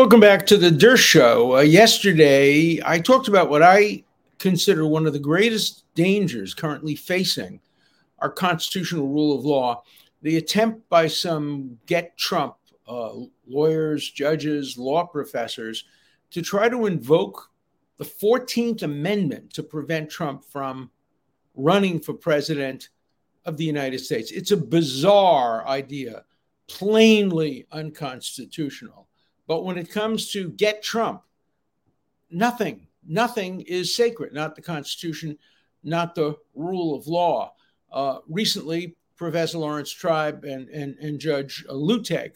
Welcome back to the Dershow. Show. Uh, yesterday, I talked about what I consider one of the greatest dangers currently facing our constitutional rule of law the attempt by some get Trump uh, lawyers, judges, law professors to try to invoke the 14th Amendment to prevent Trump from running for president of the United States. It's a bizarre idea, plainly unconstitutional. But when it comes to get Trump, nothing, nothing is sacred, not the Constitution, not the rule of law. Uh, recently, Professor Lawrence Tribe and, and, and Judge Luttig,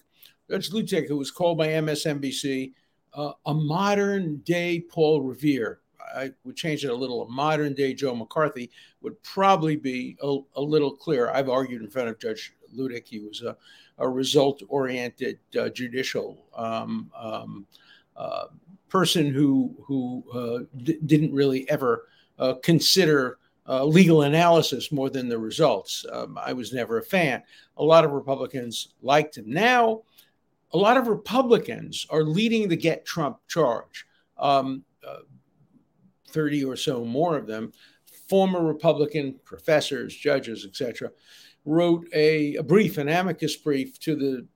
Judge Luttig, who was called by MSNBC uh, a modern day Paul Revere. I would change it a little. A modern day Joe McCarthy would probably be a, a little clearer. I've argued in front of Judge Luttig. He was a, a result oriented uh, judicial um, um, uh, person who, who uh, d- didn't really ever uh, consider uh, legal analysis more than the results. Um, I was never a fan. A lot of Republicans liked him. Now, a lot of Republicans are leading the get Trump charge. Um, uh, 30 or so more of them, former Republican professors, judges, etc., wrote a, a brief, an amicus brief to the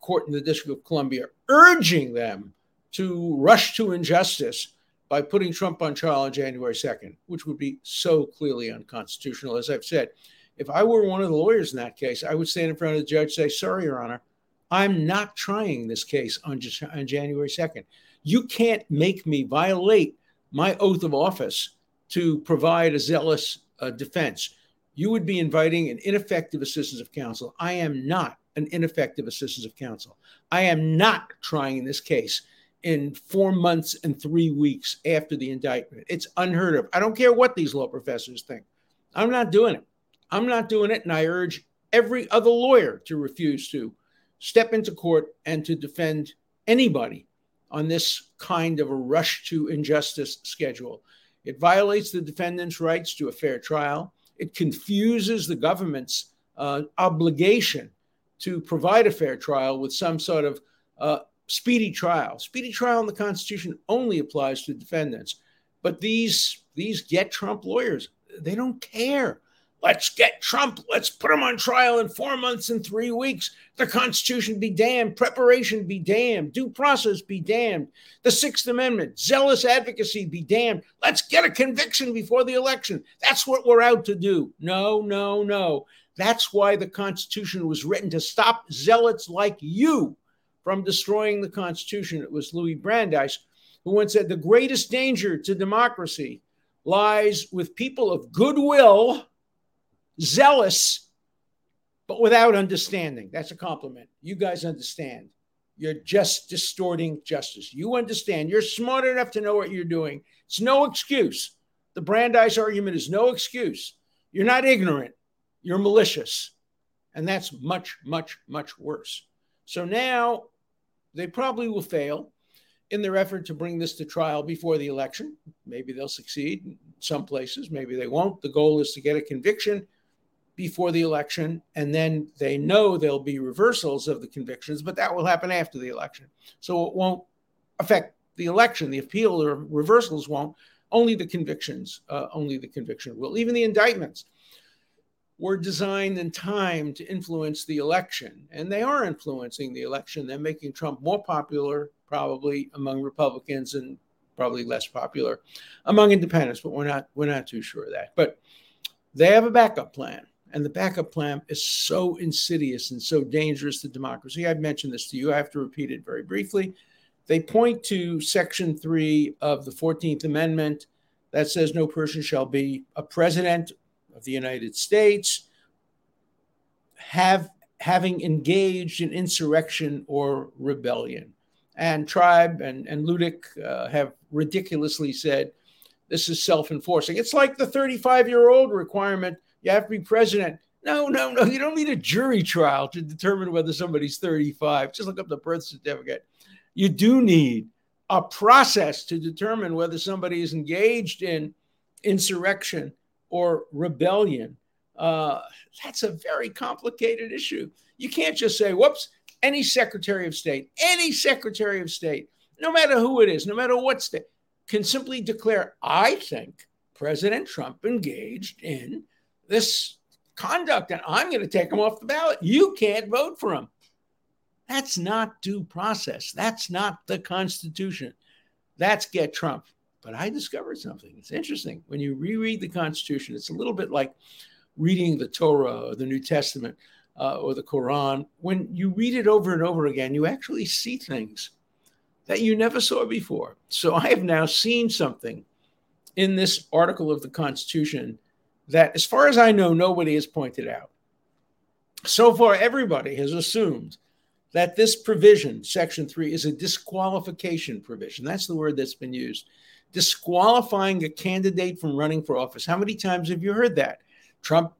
court in the District of Columbia, urging them to rush to injustice by putting Trump on trial on January 2nd, which would be so clearly unconstitutional. As I've said, if I were one of the lawyers in that case, I would stand in front of the judge and say, Sorry, Your Honor, I'm not trying this case on, on January 2nd. You can't make me violate my oath of office to provide a zealous uh, defense. You would be inviting an ineffective assistance of counsel. I am not an ineffective assistance of counsel. I am not trying in this case in four months and three weeks after the indictment. It's unheard of. I don't care what these law professors think. I'm not doing it. I'm not doing it. And I urge every other lawyer to refuse to step into court and to defend anybody on this kind of a rush to injustice schedule. It violates the defendant's rights to a fair trial. It confuses the government's uh, obligation to provide a fair trial with some sort of uh, speedy trial. Speedy trial in the Constitution only applies to defendants. But these these get Trump lawyers, they don't care. Let's get Trump. Let's put him on trial in four months and three weeks. The Constitution be damned. Preparation be damned. Due process be damned. The Sixth Amendment, zealous advocacy be damned. Let's get a conviction before the election. That's what we're out to do. No, no, no. That's why the Constitution was written to stop zealots like you from destroying the Constitution. It was Louis Brandeis who once said the greatest danger to democracy lies with people of goodwill, zealous, but without understanding. That's a compliment. You guys understand. You're just distorting justice. You understand. You're smart enough to know what you're doing. It's no excuse. The Brandeis argument is no excuse. You're not ignorant. You're malicious. And that's much, much, much worse. So now they probably will fail in their effort to bring this to trial before the election. Maybe they'll succeed in some places, maybe they won't. The goal is to get a conviction before the election, and then they know there'll be reversals of the convictions, but that will happen after the election. So it won't affect the election. The appeal or reversals won't. Only the convictions, uh, only the conviction will. Even the indictments were designed and timed to influence the election. And they are influencing the election. They're making Trump more popular, probably among Republicans, and probably less popular among independents, but we're not we're not too sure of that. But they have a backup plan. And the backup plan is so insidious and so dangerous to democracy. I've mentioned this to you. I have to repeat it very briefly. They point to Section 3 of the 14th Amendment that says no person shall be a president of the United States have having engaged in insurrection or rebellion. and Tribe and, and Luttig uh, have ridiculously said this is self enforcing. It's like the 35 year old requirement you have to be president. No, no, no. You don't need a jury trial to determine whether somebody's 35. Just look up the birth certificate. You do need a process to determine whether somebody is engaged in insurrection or rebellion. Uh, that's a very complicated issue. You can't just say, whoops, any Secretary of State, any Secretary of State, no matter who it is, no matter what state, can simply declare, I think President Trump engaged in this conduct and I'm going to take him off the ballot. You can't vote for him. That's not due process. That's not the Constitution. That's get Trump. But I discovered something. It's interesting. When you reread the Constitution, it's a little bit like reading the Torah or the New Testament uh, or the Quran. When you read it over and over again, you actually see things that you never saw before. So I have now seen something in this article of the Constitution that, as far as I know, nobody has pointed out. So far, everybody has assumed that this provision, Section 3, is a disqualification provision. That's the word that's been used. Disqualifying a candidate from running for office. How many times have you heard that? Trump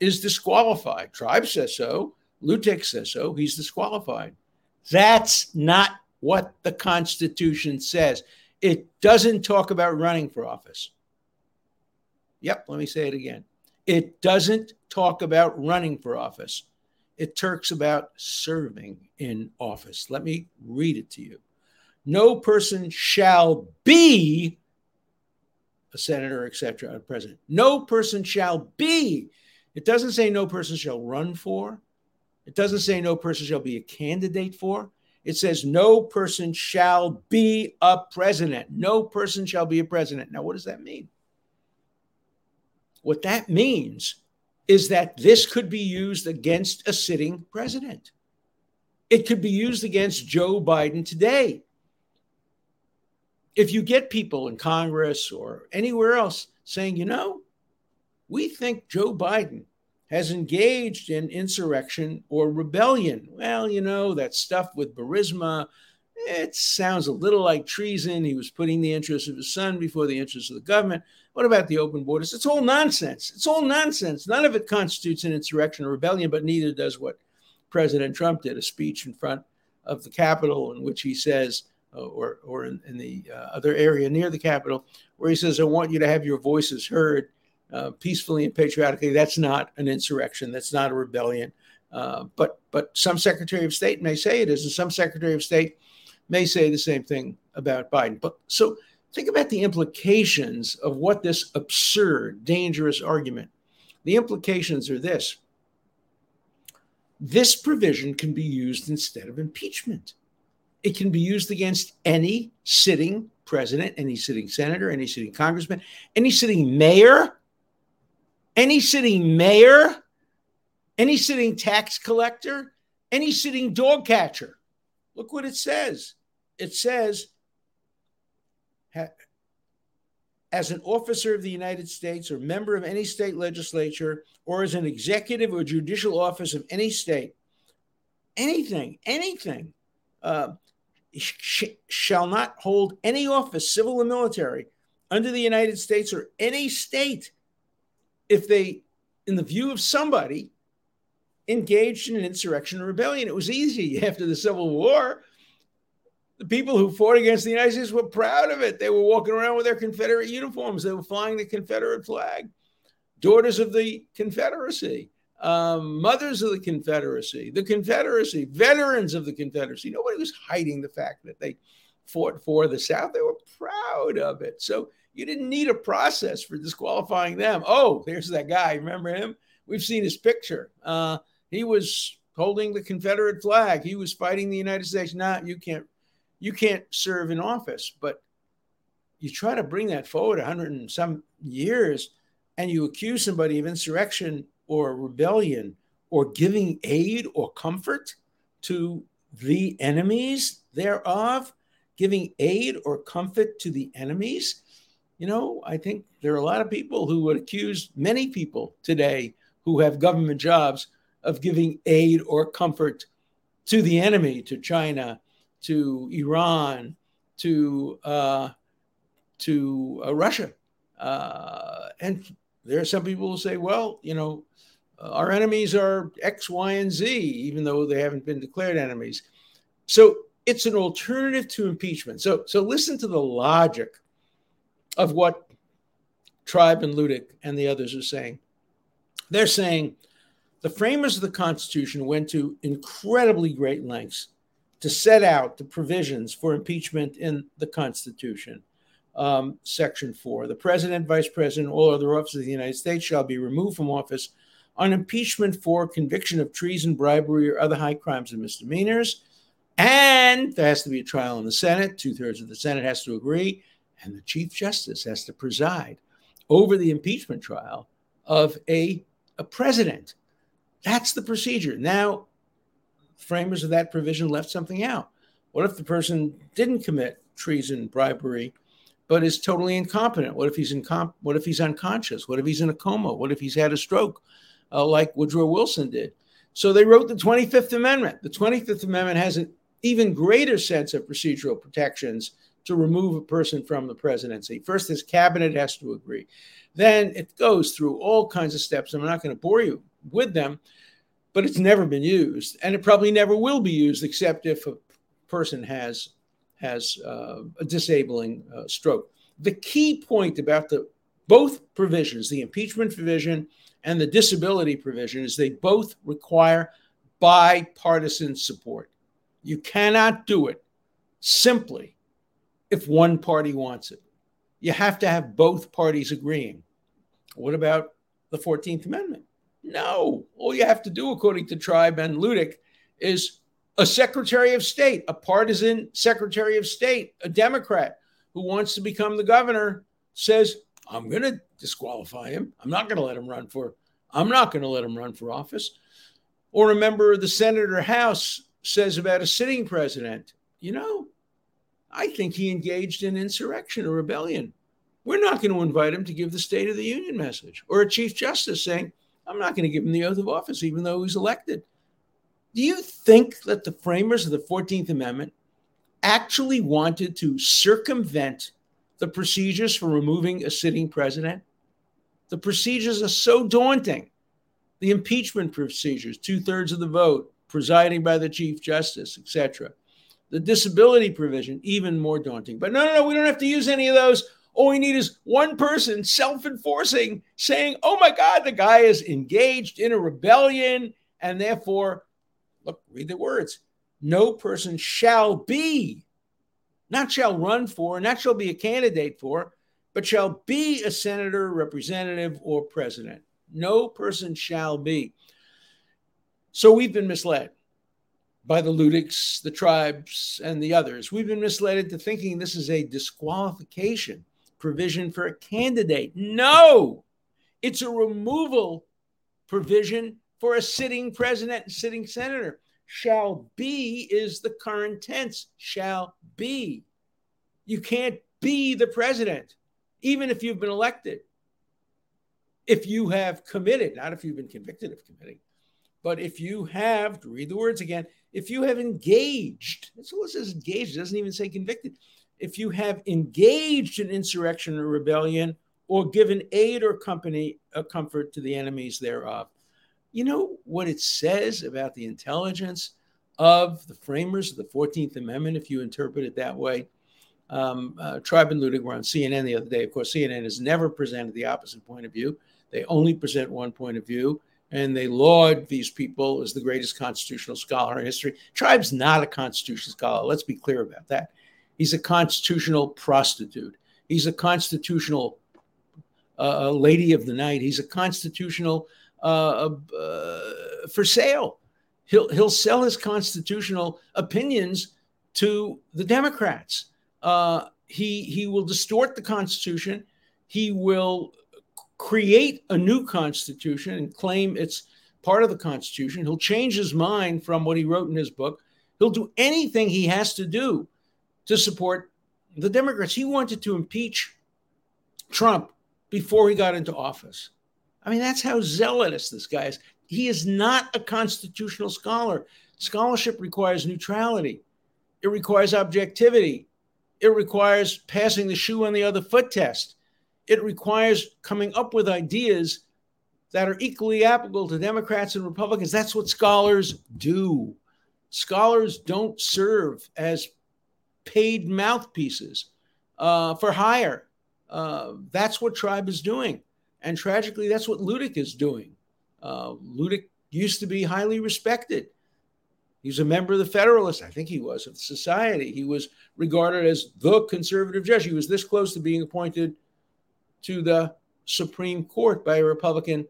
is disqualified. Tribe says so. Luttig says so. He's disqualified. That's not what the Constitution says. It doesn't talk about running for office. Yep, let me say it again. It doesn't talk about running for office. It talks about serving in office. Let me read it to you. No person shall be a senator, etc., a president. No person shall be. It doesn't say no person shall run for. It doesn't say no person shall be a candidate for. It says no person shall be a president. No person shall be a president. Now, what does that mean? What that means is that this could be used against a sitting president. It could be used against Joe Biden today. If you get people in Congress or anywhere else saying, you know, we think Joe Biden has engaged in insurrection or rebellion. Well, you know, that stuff with Burisma, it sounds a little like treason. He was putting the interests of his son before the interests of the government. What about the open borders? It's all nonsense. It's all nonsense. None of it constitutes an insurrection or rebellion, but neither does what President Trump did a speech in front of the Capitol in which he says, uh, or, or in, in the uh, other area near the Capitol, where he says, I want you to have your voices heard uh, peacefully and patriotically. That's not an insurrection. That's not a rebellion. Uh, but but some Secretary of State may say it is, and some Secretary of State may say the same thing about Biden. But so Think about the implications of what this absurd, dangerous argument. The implications are this this provision can be used instead of impeachment. It can be used against any sitting president, any sitting senator, any sitting congressman, any sitting mayor, any sitting mayor, any sitting tax collector, any sitting dog catcher. Look what it says. It says as an officer of the United States or member of any state legislature or as an executive or judicial office of any state, anything, anything, uh, sh- shall not hold any office, civil or military, under the United States or any state if they, in the view of somebody, engaged in an insurrection or rebellion. It was easy after the Civil War the people who fought against the United States were proud of it. They were walking around with their Confederate uniforms. They were flying the Confederate flag. Daughters of the Confederacy, um, mothers of the Confederacy, the Confederacy, veterans of the Confederacy. Nobody was hiding the fact that they fought for the South. They were proud of it. So you didn't need a process for disqualifying them. Oh, there's that guy. Remember him? We've seen his picture. Uh, he was holding the Confederate flag. He was fighting the United States. Now nah, you can't you can't serve in office. But you try to bring that forward 100 and some years and you accuse somebody of insurrection or rebellion or giving aid or comfort to the enemies thereof, giving aid or comfort to the enemies. You know, I think there are a lot of people who would accuse many people today who have government jobs of giving aid or comfort to the enemy, to China, to Iran, to uh, to uh, Russia, uh, and there are some people who say, well, you know, our enemies are X, Y, and Z, even though they haven't been declared enemies. So it's an alternative to impeachment. So so listen to the logic of what Tribe and Luttig and the others are saying. They're saying the framers of the Constitution went to incredibly great lengths to set out the provisions for impeachment in the Constitution. Um, Section 4 The President, Vice President, all other officers of the United States shall be removed from office on impeachment for conviction of treason, bribery, or other high crimes and misdemeanors. And there has to be a trial in the Senate. Two thirds of the Senate has to agree. And the Chief Justice has to preside over the impeachment trial of a, a president. That's the procedure. Now, framers of that provision left something out. What if the person didn't commit treason, bribery, but is totally incompetent? What if he's incom- What if he's unconscious? What if he's in a coma? What if he's had a stroke, uh, like Woodrow Wilson did? So they wrote the 25th Amendment. The 25th Amendment has an even greater sense of procedural protections to remove a person from the presidency. First, his cabinet has to agree. Then it goes through all kinds of steps. I'm not going to bore you with them, but it's never been used, and it probably never will be used except if a person has has uh, a disabling uh, stroke. The key point about the both provisions, the impeachment provision and the disability provision, is they both require bipartisan support. You cannot do it simply if one party wants it. You have to have both parties agreeing. What about the 14th Amendment? No. All you have to do, according to Tribe and Luttig, is a Secretary of State, a partisan Secretary of State, a Democrat who wants to become the governor, says, I'm going to disqualify him. I'm not going to let him run for I'm not going to let him run for office. Or a member of the Senate or House says about a sitting president, you know, I think he engaged in insurrection or rebellion. We're not going to invite him to give the State of the Union message. Or a Chief Justice saying, I'm not going to give him the oath of office, even though he's elected. Do you think that the framers of the 14th Amendment actually wanted to circumvent the procedures for removing a sitting president? The procedures are so daunting. The impeachment procedures, two thirds of the vote, presiding by the Chief Justice, etc. The disability provision, even more daunting. But no, no, no, we don't have to use any of those. All we need is one person self enforcing saying, oh my God, the guy is engaged in a rebellion. And therefore, look, read the words no person shall be, not shall run for, not shall be a candidate for, but shall be a senator, representative, or president. No person shall be. So we've been misled by the Luttigs, the Tribes, and the others. We've been misled into thinking this is a disqualification provision for a candidate. No, it's a removal provision for a sitting president and sitting senator. Shall be is the current tense. Shall be. You can't be the president, even if you've been elected. If you have committed, not if you've been convicted of committing, but if you have, read the words again, if you have engaged, that's all it says engaged, it doesn't even say convicted. If you have engaged in insurrection or rebellion or given aid or company a comfort to the enemies thereof. You know what it says about the intelligence of the framers of the 14th Amendment, if you interpret it that way? Um, uh, Tribe and Luttig were on CNN the other day. Of course, CNN has never presented the opposite point of view. They only present one point of view and they laud these people as the greatest constitutional scholar in history. Tribe's not a constitutional scholar. Let's be clear about that. He's a constitutional prostitute. He's a constitutional uh, lady of the night. He's a constitutional uh, uh, for sale. He'll he'll sell his constitutional opinions to the Democrats. Uh, he he will distort the Constitution. He will create a new constitution and claim it's part of the constitution. He'll change his mind from what he wrote in his book. He'll do anything he has to do to support the Democrats. He wanted to impeach Trump before he got into office. I mean, that's how zealous this guy is. He is not a constitutional scholar. Scholarship requires neutrality, it requires objectivity. It requires passing the shoe on the other foot test. It requires coming up with ideas that are equally applicable to Democrats and Republicans. That's what scholars do. Scholars don't serve as paid mouthpieces uh, for hire. Uh, that's what Tribe is doing. And tragically, that's what Luttig is doing. Uh, Luttig used to be highly respected. He was a member of the Federalist, I think he was, of the Society. He was regarded as the conservative judge. He was this close to being appointed to the Supreme Court by a Republican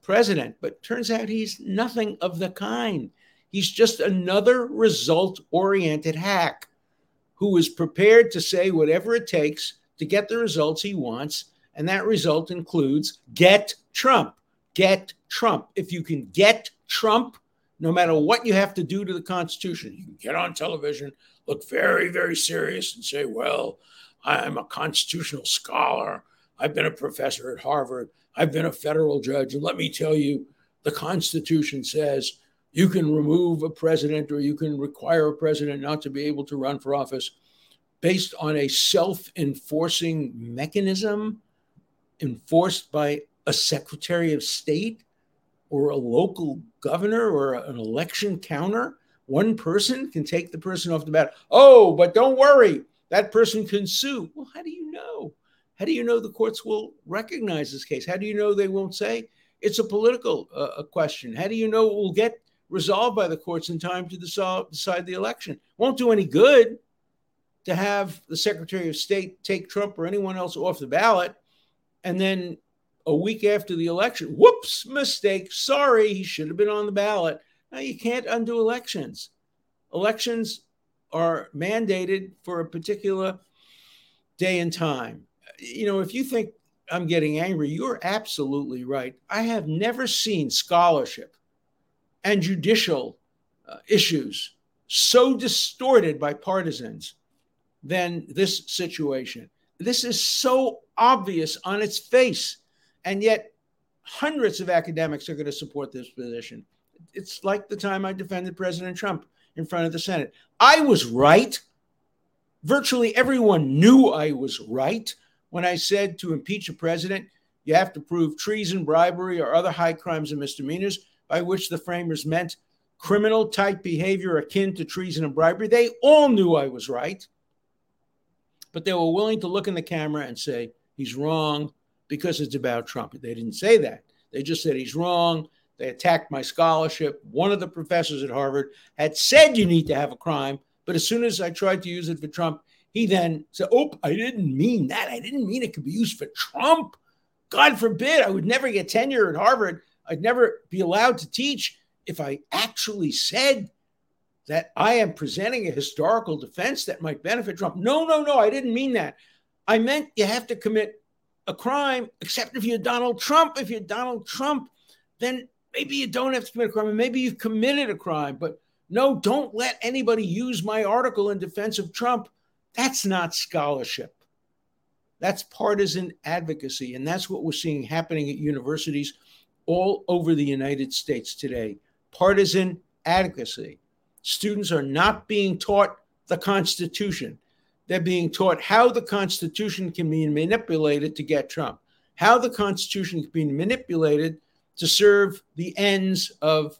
president. But turns out he's nothing of the kind. He's just another result oriented hack who is prepared to say whatever it takes to get the results he wants. And that result includes get Trump. Get Trump. If you can get Trump, no matter what you have to do to the Constitution, you can get on television, look very, very serious, and say, Well, I'm a constitutional scholar. I've been a professor at Harvard. I've been a federal judge. And let me tell you, the Constitution says you can remove a president or you can require a president not to be able to run for office based on a self enforcing mechanism enforced by a secretary of state or a local governor or an election counter. One person can take the person off the bat. Oh, but don't worry, that person can sue. Well, how do you know? How do you know the courts will recognize this case? How do you know they won't say it's a political uh, question? How do you know it will get resolved by the courts in time to decide, decide the election? Won't do any good to have the Secretary of State take Trump or anyone else off the ballot and then a week after the election, whoops, mistake. Sorry, he should have been on the ballot. Now, you can't undo elections. Elections are mandated for a particular day and time. You know, if you think I'm getting angry, you're absolutely right. I have never seen scholarship and judicial uh, issues so distorted by partisans than this situation. This is so obvious on its face, and yet hundreds of academics are going to support this position. It's like the time I defended President Trump in front of the Senate. I was right. Virtually everyone knew I was right when I said to impeach a president, you have to prove treason, bribery, or other high crimes and misdemeanors, by which the framers meant criminal type behavior akin to treason and bribery. They all knew I was right but they were willing to look in the camera and say, he's wrong because it's about Trump. They didn't say that. They just said he's wrong. They attacked my scholarship. One of the professors at Harvard had said you need to have a crime, but as soon as I tried to use it for Trump, he then said, Oh, I didn't mean that. I didn't mean it could be used for Trump. God forbid, I would never get tenure at Harvard. I'd never be allowed to teach if I actually said that I am presenting a historical defense that might benefit Trump. No, no, no, I didn't mean that. I meant you have to commit a crime, except if you're Donald Trump. If you're Donald Trump, then maybe you don't have to commit a crime, and maybe you've committed a crime. But no, don't let anybody use my article in defense of Trump. That's not scholarship. That's partisan advocacy. And that's what we're seeing happening at universities all over the United States today partisan advocacy. Students are not being taught the Constitution. They're being taught how the Constitution can be manipulated to get Trump, how the Constitution can be manipulated to serve the ends of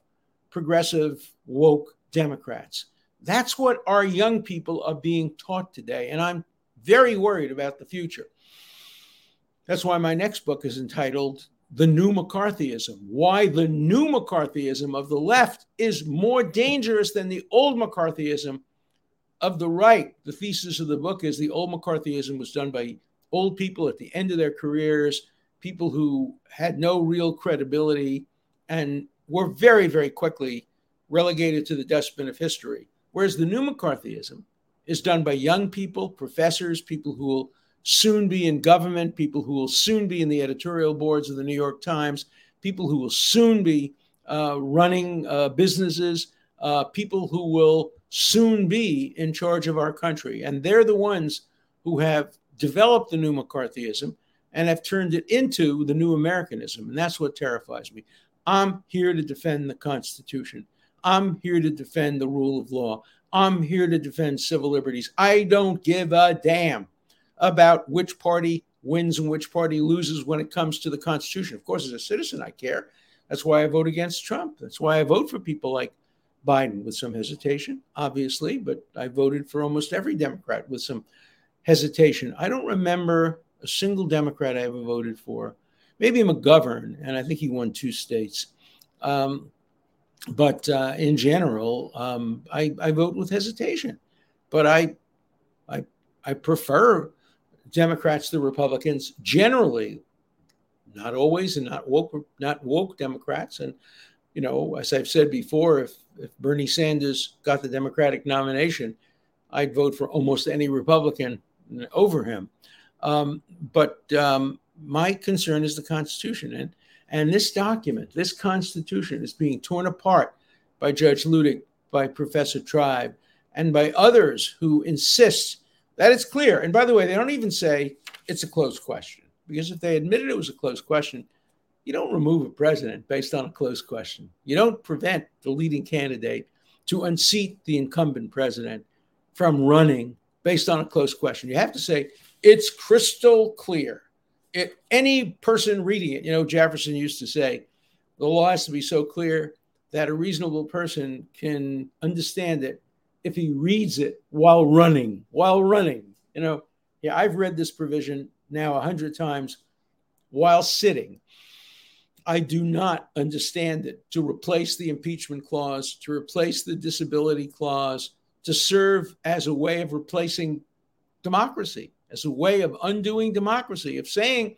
progressive, woke Democrats. That's what our young people are being taught today. And I'm very worried about the future. That's why my next book is entitled the new McCarthyism, why the new McCarthyism of the left is more dangerous than the old McCarthyism of the right. The thesis of the book is the old McCarthyism was done by old people at the end of their careers, people who had no real credibility and were very, very quickly relegated to the dustbin of history. Whereas the new McCarthyism is done by young people, professors, people who will soon be in government, people who will soon be in the editorial boards of the New York Times, people who will soon be uh, running uh, businesses, uh, people who will soon be in charge of our country. And they're the ones who have developed the new McCarthyism and have turned it into the new Americanism. And that's what terrifies me. I'm here to defend the Constitution. I'm here to defend the rule of law. I'm here to defend civil liberties. I don't give a damn about which party wins and which party loses when it comes to the Constitution. Of course, as a citizen, I care. That's why I vote against Trump. That's why I vote for people like Biden with some hesitation, obviously, but I voted for almost every Democrat with some hesitation. I don't remember a single Democrat I ever voted for. Maybe McGovern, and I think he won two states. Um, but uh, in general, um, I, I, vote with hesitation. But I, I, I prefer Democrats to Republicans generally, not always, and not woke, not woke Democrats. And you know, as I've said before, if if Bernie Sanders got the Democratic nomination, I'd vote for almost any Republican over him. Um, but um, my concern is the Constitution, and and this document, this Constitution, is being torn apart by Judge Luttig, by Professor Tribe, and by others who insist that it's clear. And by the way, they don't even say it's a closed question, because if they admitted it was a closed question, you don't remove a president based on a closed question. You don't prevent the leading candidate to unseat the incumbent president from running based on a closed question. You have to say it's crystal clear. Any person reading it, you know, Jefferson used to say, the law has to be so clear that a reasonable person can understand it if he reads it while running, while running. You know, yeah, I've read this provision now a hundred times while sitting. I do not understand it to replace the impeachment clause, to replace the disability clause, to serve as a way of replacing democracy, as a way of undoing democracy, of saying,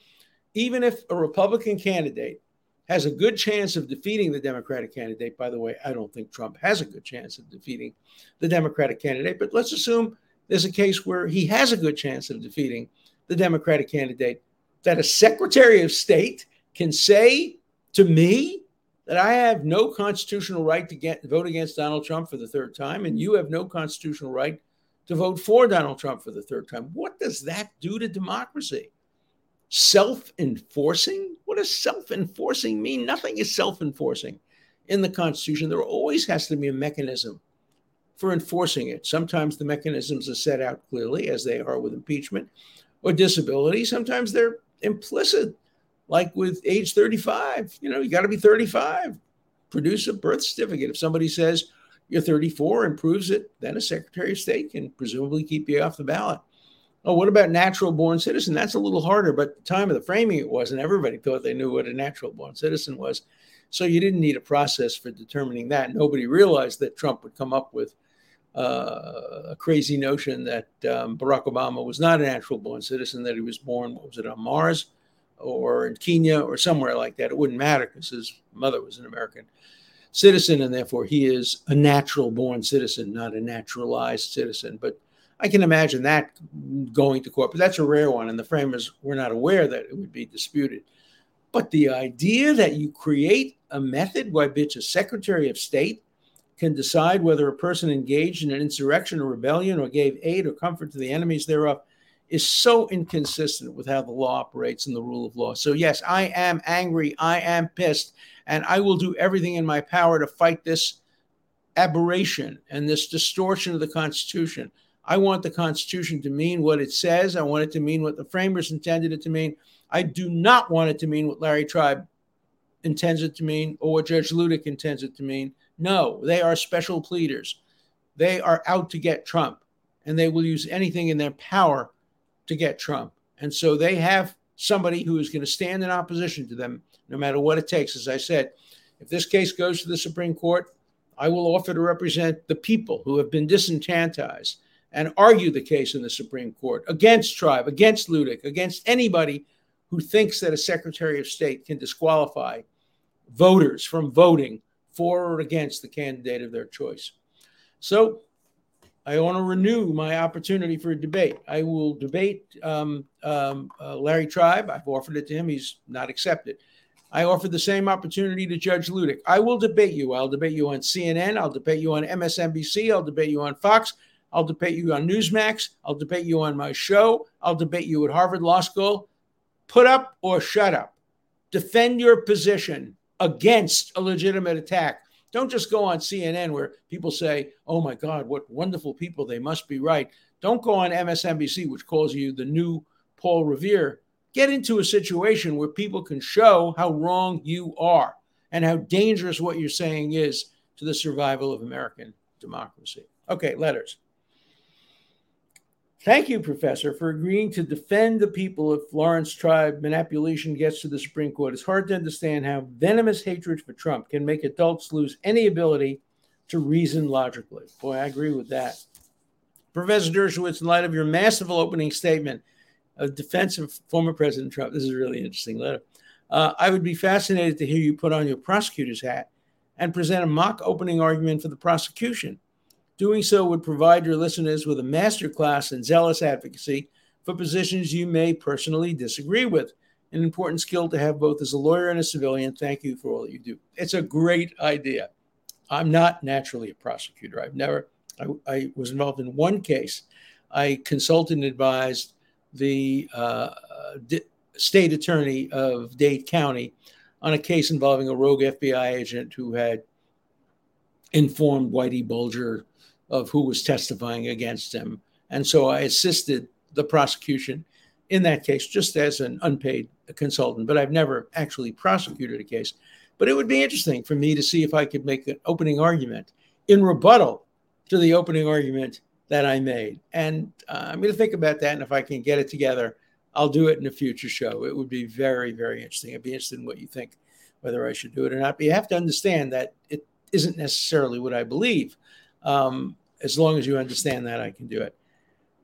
even if a Republican candidate has a good chance of defeating the Democratic candidate, by the way, I don't think Trump has a good chance of defeating the Democratic candidate, but let's assume there's a case where he has a good chance of defeating the Democratic candidate, that a Secretary of State can say to me that I have no constitutional right to get vote against Donald Trump for the third time, and you have no constitutional right to vote for Donald Trump for the third time. What does that do to democracy? Self enforcing? What does self enforcing mean? Nothing is self enforcing in the Constitution. There always has to be a mechanism for enforcing it. Sometimes the mechanisms are set out clearly, as they are with impeachment or disability. Sometimes they're implicit like with age 35. You know, you got to be 35. Produce a birth certificate. If somebody says you're 34 and proves it, then a Secretary of State can presumably keep you off the ballot. Oh, what about natural born citizen? That's a little harder, but the time of the framing, it wasn't. Everybody thought they knew what a natural born citizen was. So you didn't need a process for determining that. Nobody realized that Trump would come up with uh, a crazy notion that um, Barack Obama was not a natural born citizen, that he was born, what was it, on Mars? or in Kenya or somewhere like that. It wouldn't matter because his mother was an American citizen, and therefore he is a natural born citizen, not a naturalized citizen. But I can imagine that going to court, but that's a rare one, and the framers were not aware that it would be disputed. But the idea that you create a method by which a Secretary of State can decide whether a person engaged in an insurrection or rebellion or gave aid or comfort to the enemies thereof is so inconsistent with how the law operates and the rule of law. So, yes, I am angry. I am pissed. And I will do everything in my power to fight this aberration and this distortion of the Constitution. I want the Constitution to mean what it says. I want it to mean what the framers intended it to mean. I do not want it to mean what Larry Tribe intends it to mean or what Judge Luttig intends it to mean. No, they are special pleaders. They are out to get Trump, and they will use anything in their power to get Trump. And so they have somebody who is going to stand in opposition to them no matter what it takes. As I said, if this case goes to the Supreme Court, I will offer to represent the people who have been disenfranchised and argue the case in the Supreme Court against Tribe, against Luttig, against anybody who thinks that a Secretary of State can disqualify voters from voting for or against the candidate of their choice. So I want to renew my opportunity for a debate. I will debate um, um, uh, Larry Tribe. I've offered it to him. He's not accepted. I offered the same opportunity to Judge Luttig. I will debate you. I'll debate you on CNN. I'll debate you on MSNBC. I'll debate you on Fox. I'll debate you on Newsmax. I'll debate you on my show. I'll debate you at Harvard Law School. Put up or shut up. Defend your position against a legitimate attack Don't just go on CNN where people say, oh my God, what wonderful people, they must be right. Don't go on MSNBC, which calls you the new Paul Revere. Get into a situation where people can show how wrong you are and how dangerous what you're saying is to the survival of American democracy. Okay, letters. Thank you, Professor, for agreeing to defend the people if Lawrence Tribe manipulation gets to the Supreme Court. It's hard to understand how venomous hatred for Trump can make adults lose any ability to reason logically. Boy, I agree with that. Professor Dershowitz, in light of your masterful opening statement of defense of former President Trump, this is a really interesting letter. Uh, I would be fascinated to hear you put on your prosecutor's hat and present a mock opening argument for the prosecution. Doing so would provide your listeners with a masterclass in zealous advocacy for positions you may personally disagree with. An important skill to have both as a lawyer and a civilian. Thank you for all that you do. It's a great idea. I'm not naturally a prosecutor. I've never, I, I was involved in one case. I consulted and advised the uh, state attorney of Dade County on a case involving a rogue FBI agent who had informed Whitey Bulger of who was testifying against him. And so I assisted the prosecution in that case just as an unpaid consultant, but I've never actually prosecuted a case. But it would be interesting for me to see if I could make an opening argument in rebuttal to the opening argument that I made. And uh, I'm going to think about that. And if I can get it together, I'll do it in a future show. It would be very, very interesting. I'd be interested in what you think, whether I should do it or not. But you have to understand that it isn't necessarily what I believe. Um, as long as you understand that, I can do it.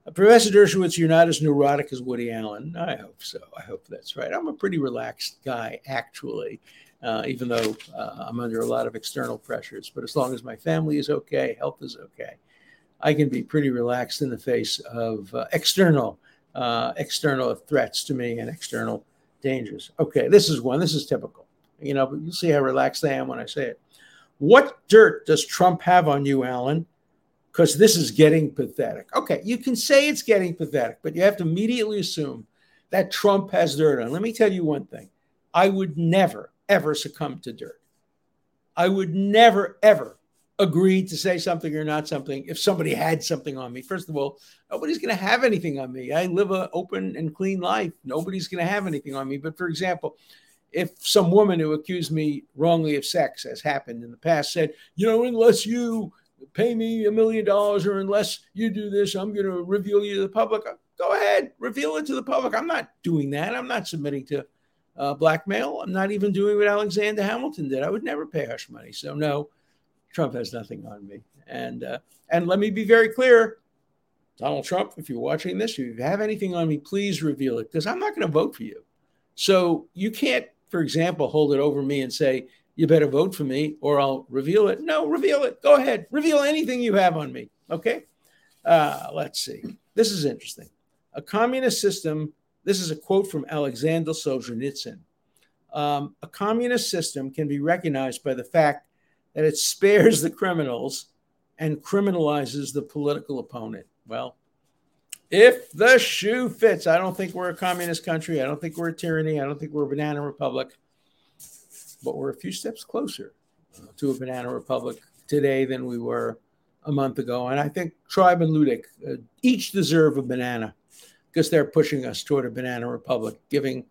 Uh, Professor Dershowitz, you're not as neurotic as Woody Allen. I hope so. I hope that's right. I'm a pretty relaxed guy, actually, uh, even though uh, I'm under a lot of external pressures. But as long as my family is okay, health is okay, I can be pretty relaxed in the face of uh, external uh, external threats to me and external dangers. Okay, this is one. This is typical. You know, but you'll see how relaxed I am when I say it. What dirt does Trump have on you, Alan? Because this is getting pathetic. Okay, you can say it's getting pathetic, but you have to immediately assume that Trump has dirt on. Let me tell you one thing I would never, ever succumb to dirt. I would never, ever agree to say something or not something if somebody had something on me. First of all, nobody's going to have anything on me. I live an open and clean life. Nobody's going to have anything on me. But for example, if some woman who accused me wrongly of sex, as happened in the past, said, you know, unless you pay me a million dollars or unless you do this, I'm going to reveal you to the public. Go ahead, reveal it to the public. I'm not doing that. I'm not submitting to uh, blackmail. I'm not even doing what Alexander Hamilton did. I would never pay hush money. So no, Trump has nothing on me. And uh, and let me be very clear, Donald Trump, if you're watching this, if you have anything on me, please reveal it because I'm not going to vote for you. So you can't, for example, hold it over me and say you better vote for me or I'll reveal it. No, reveal it. Go ahead. Reveal anything you have on me. Okay. Uh, let's see. This is interesting. A communist system, this is a quote from Alexander Solzhenitsyn. Um, a communist system can be recognized by the fact that it spares the criminals and criminalizes the political opponent. Well, if the shoe fits, I don't think we're a communist country. I don't think we're a tyranny. I don't think we're a banana republic but we're a few steps closer uh, to a banana republic today than we were a month ago. And I think Tribe and Luttig uh, each deserve a banana because they're pushing us toward a banana republic, giving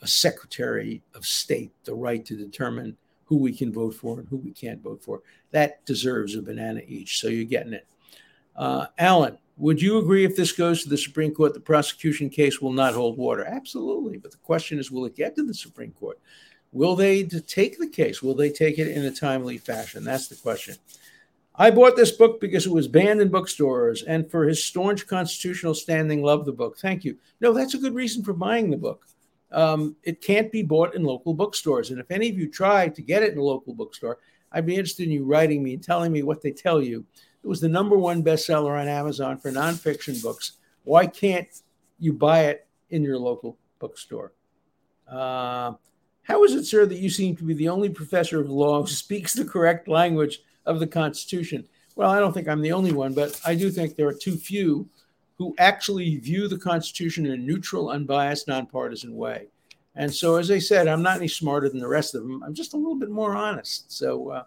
a secretary of state the right to determine who we can vote for and who we can't vote for. That deserves a banana each. So you're getting it. Uh, Alan, would you agree if this goes to the Supreme Court, the prosecution case will not hold water? Absolutely. But the question is, will it get to the Supreme Court? Will they take the case? Will they take it in a timely fashion? That's the question. I bought this book because it was banned in bookstores and for his staunch constitutional standing, love the book. Thank you. No, that's a good reason for buying the book. Um, it can't be bought in local bookstores. And if any of you try to get it in a local bookstore, I'd be interested in you writing me and telling me what they tell you. It was the number one bestseller on Amazon for nonfiction books. Why can't you buy it in your local bookstore? Uh, how is it, sir, that you seem to be the only professor of law who speaks the correct language of the Constitution? Well, I don't think I'm the only one, but I do think there are too few who actually view the Constitution in a neutral, unbiased, nonpartisan way. And so, as I said, I'm not any smarter than the rest of them. I'm just a little bit more honest. So, uh,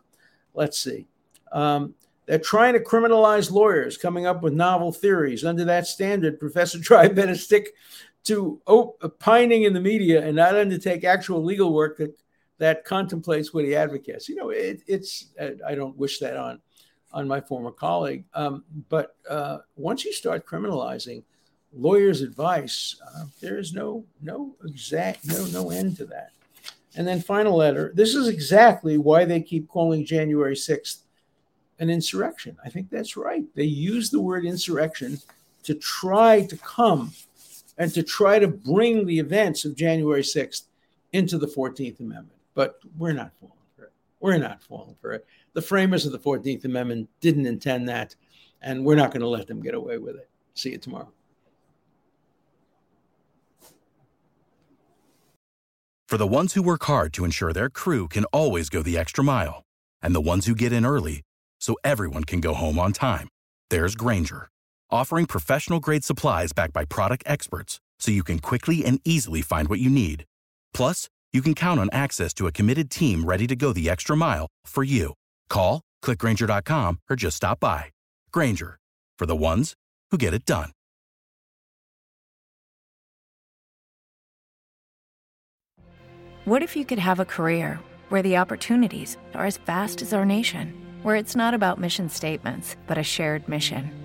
let's see. Um, they're trying to criminalize lawyers, coming up with novel theories. Under that standard, Professor Tribe better stick to opining in the media and not undertake actual legal work that, that contemplates what he advocates. You know, it, it's, I don't wish that on, on my former colleague. Um, but uh, once you start criminalizing lawyers' advice, uh, there is no, no exact, no, no end to that. And then final letter. This is exactly why they keep calling January 6th an insurrection. I think that's right. They use the word insurrection to try to come and to try to bring the events of January 6th into the 14th Amendment. But we're not falling for it. We're not falling for it. The framers of the 14th Amendment didn't intend that, and we're not going to let them get away with it. See you tomorrow. For the ones who work hard to ensure their crew can always go the extra mile, and the ones who get in early so everyone can go home on time, there's Grainger, offering professional grade supplies backed by product experts so you can quickly and easily find what you need. Plus, you can count on access to a committed team ready to go the extra mile for you. Call, clickgrainger.com, or just stop by. Grainger, for the ones who get it done. What if you could have a career where the opportunities are as vast as our nation, where it's not about mission statements, but a shared mission?